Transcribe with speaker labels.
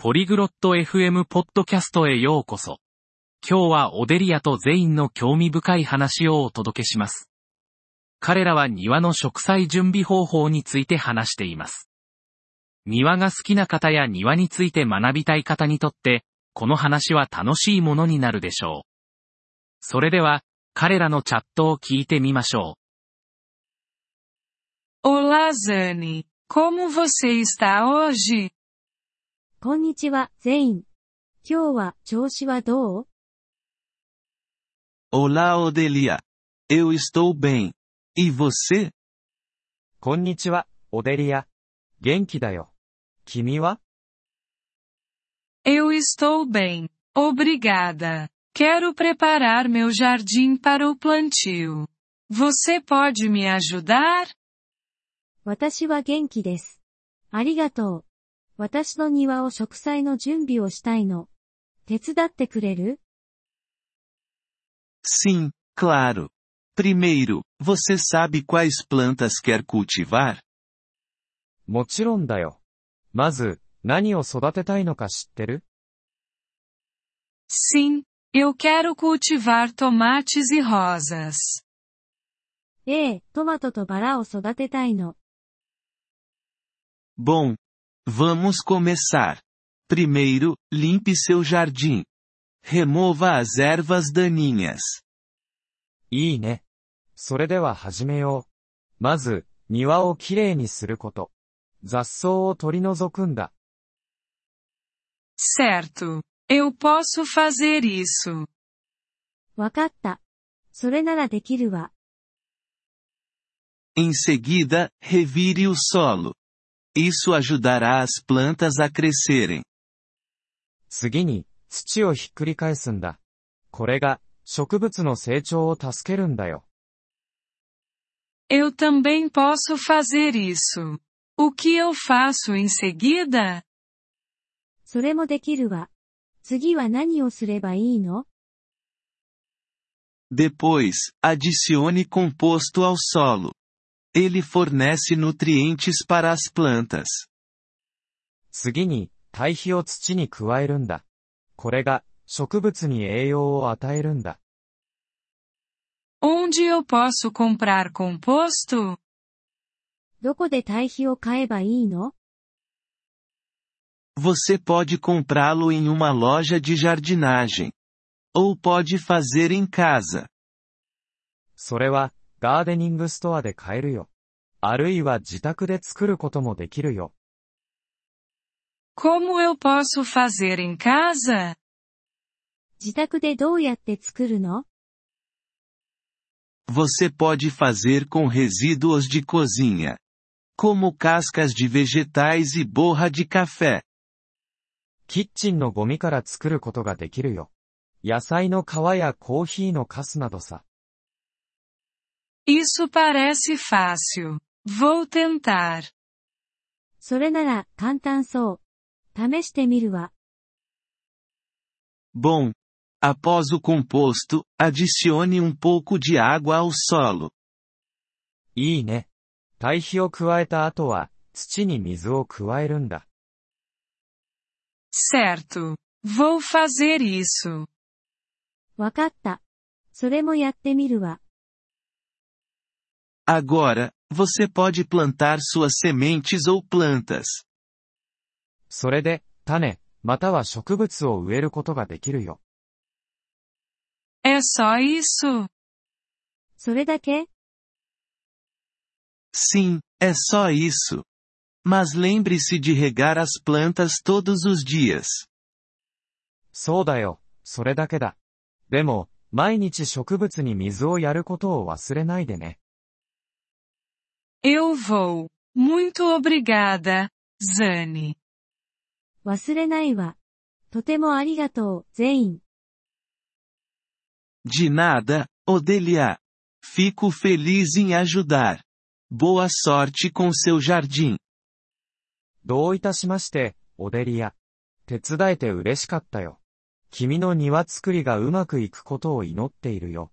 Speaker 1: ポリグロット FM ポッドキャストへようこそ。今日はオデリアとゼインの興味深い話をお届けします。彼らは庭の植栽準備方法について話しています。庭が好きな方や庭について学びたい方にとって、この話は楽しいものになるでしょう。それでは、彼らのチャットを聞いてみましょ
Speaker 2: う。Olá, Zane. Como você está hoje?
Speaker 3: こんにちは、ゼイン。今日は調子はどう
Speaker 4: Olá, Odelia. Eu estou bem. E você?
Speaker 5: こんにちは、オデリア。元気だよ。君は
Speaker 2: Eu estou bem. Obrigada. Quero preparar meu jardim para o plantio. Você pode me ajudar?
Speaker 3: 私は元気です。ありがとう。 私の庭を植栽の準備をしたいの。手伝ってくれる
Speaker 4: Sim, claro. Primeiro, você sabe quais plantas quer cultivar?
Speaker 5: もちろんだよ。まず、何を育てたいのか知ってる
Speaker 2: Sim, eu quero cultivar tomates e rosas.
Speaker 3: ええ、トマトとバラを育てたいの。
Speaker 4: Bom, vamos começar. Primeiro, limpe seu jardim. Remova as ervas daninhas.
Speaker 5: いいね。それでは始めよう。まず、庭をきれいにすること。雑草を取り除くんだ。
Speaker 2: Certo. Eu posso fazer isso.
Speaker 3: わかった。それならできるわ。
Speaker 4: Em seguida, revire o solo. Isso ajudará as plantas a crescerem.
Speaker 5: 次に、土をひっくり返すんだ。これが、植物の成長を助けるんだよ。
Speaker 2: Eu também posso fazer isso. O que eu faço em seguida?
Speaker 3: それもできるわ。次は何をすればいいの
Speaker 4: Depois, adicione composto ao solo. Ele fornece nutrientes para as plantas.
Speaker 5: 次に、堆肥を土に加えるんだ。これが、植物に栄養を与えるんだ。
Speaker 2: Onde eu posso comprar composto?
Speaker 3: どこで堆肥を買えばいいの
Speaker 4: Você pode comprá-lo em uma loja de jardinagem. Ou pode fazer em casa.
Speaker 5: それは、 ガーデニングストアで買えるよ。あるいは自宅で作ることもできるよ。
Speaker 2: Como eu posso fazer em casa?
Speaker 3: 自宅でどうやって作るの
Speaker 4: Você pode fazer com resíduos de cozinha. Como cascas de vegetais e borra de café.
Speaker 5: キッチンのゴミから作ることができるよ。野菜の皮やコーヒーのカスなどさ。
Speaker 2: Isso parece fácil. Vou tentar.
Speaker 3: それなら簡単そう。試してみるわ。
Speaker 4: Bom. Após o composto, adicione um pouco de água ao solo.
Speaker 5: いいね。堆肥を加えた後は、土に水を加えるんだ。
Speaker 2: Certo. Vou fazer isso.
Speaker 3: わかった。それもやってみるわ。
Speaker 4: Agora, você pode plantar suas sementes ou plantas.
Speaker 5: それで、種、または植物を植えることができるよ。
Speaker 2: É só isso?
Speaker 3: それだけ
Speaker 4: Sim, é só isso. Mas lembre-se de regar as plantas todos os dias.
Speaker 5: そうだよ、それだけだ。でも、毎日植物に水をやることを忘れないでね。
Speaker 2: Eu vou. Muito obrigada, Zane.
Speaker 3: 忘れないわ。とてもありがとう、ゼイン。
Speaker 4: De nada, Odelia. Fico feliz em ajudar. Boa sorte com seu jardim.
Speaker 5: どういたしまして、オデリア。手伝えて嬉しかったよ。君の庭作りがうまくいくことを祈っているよ。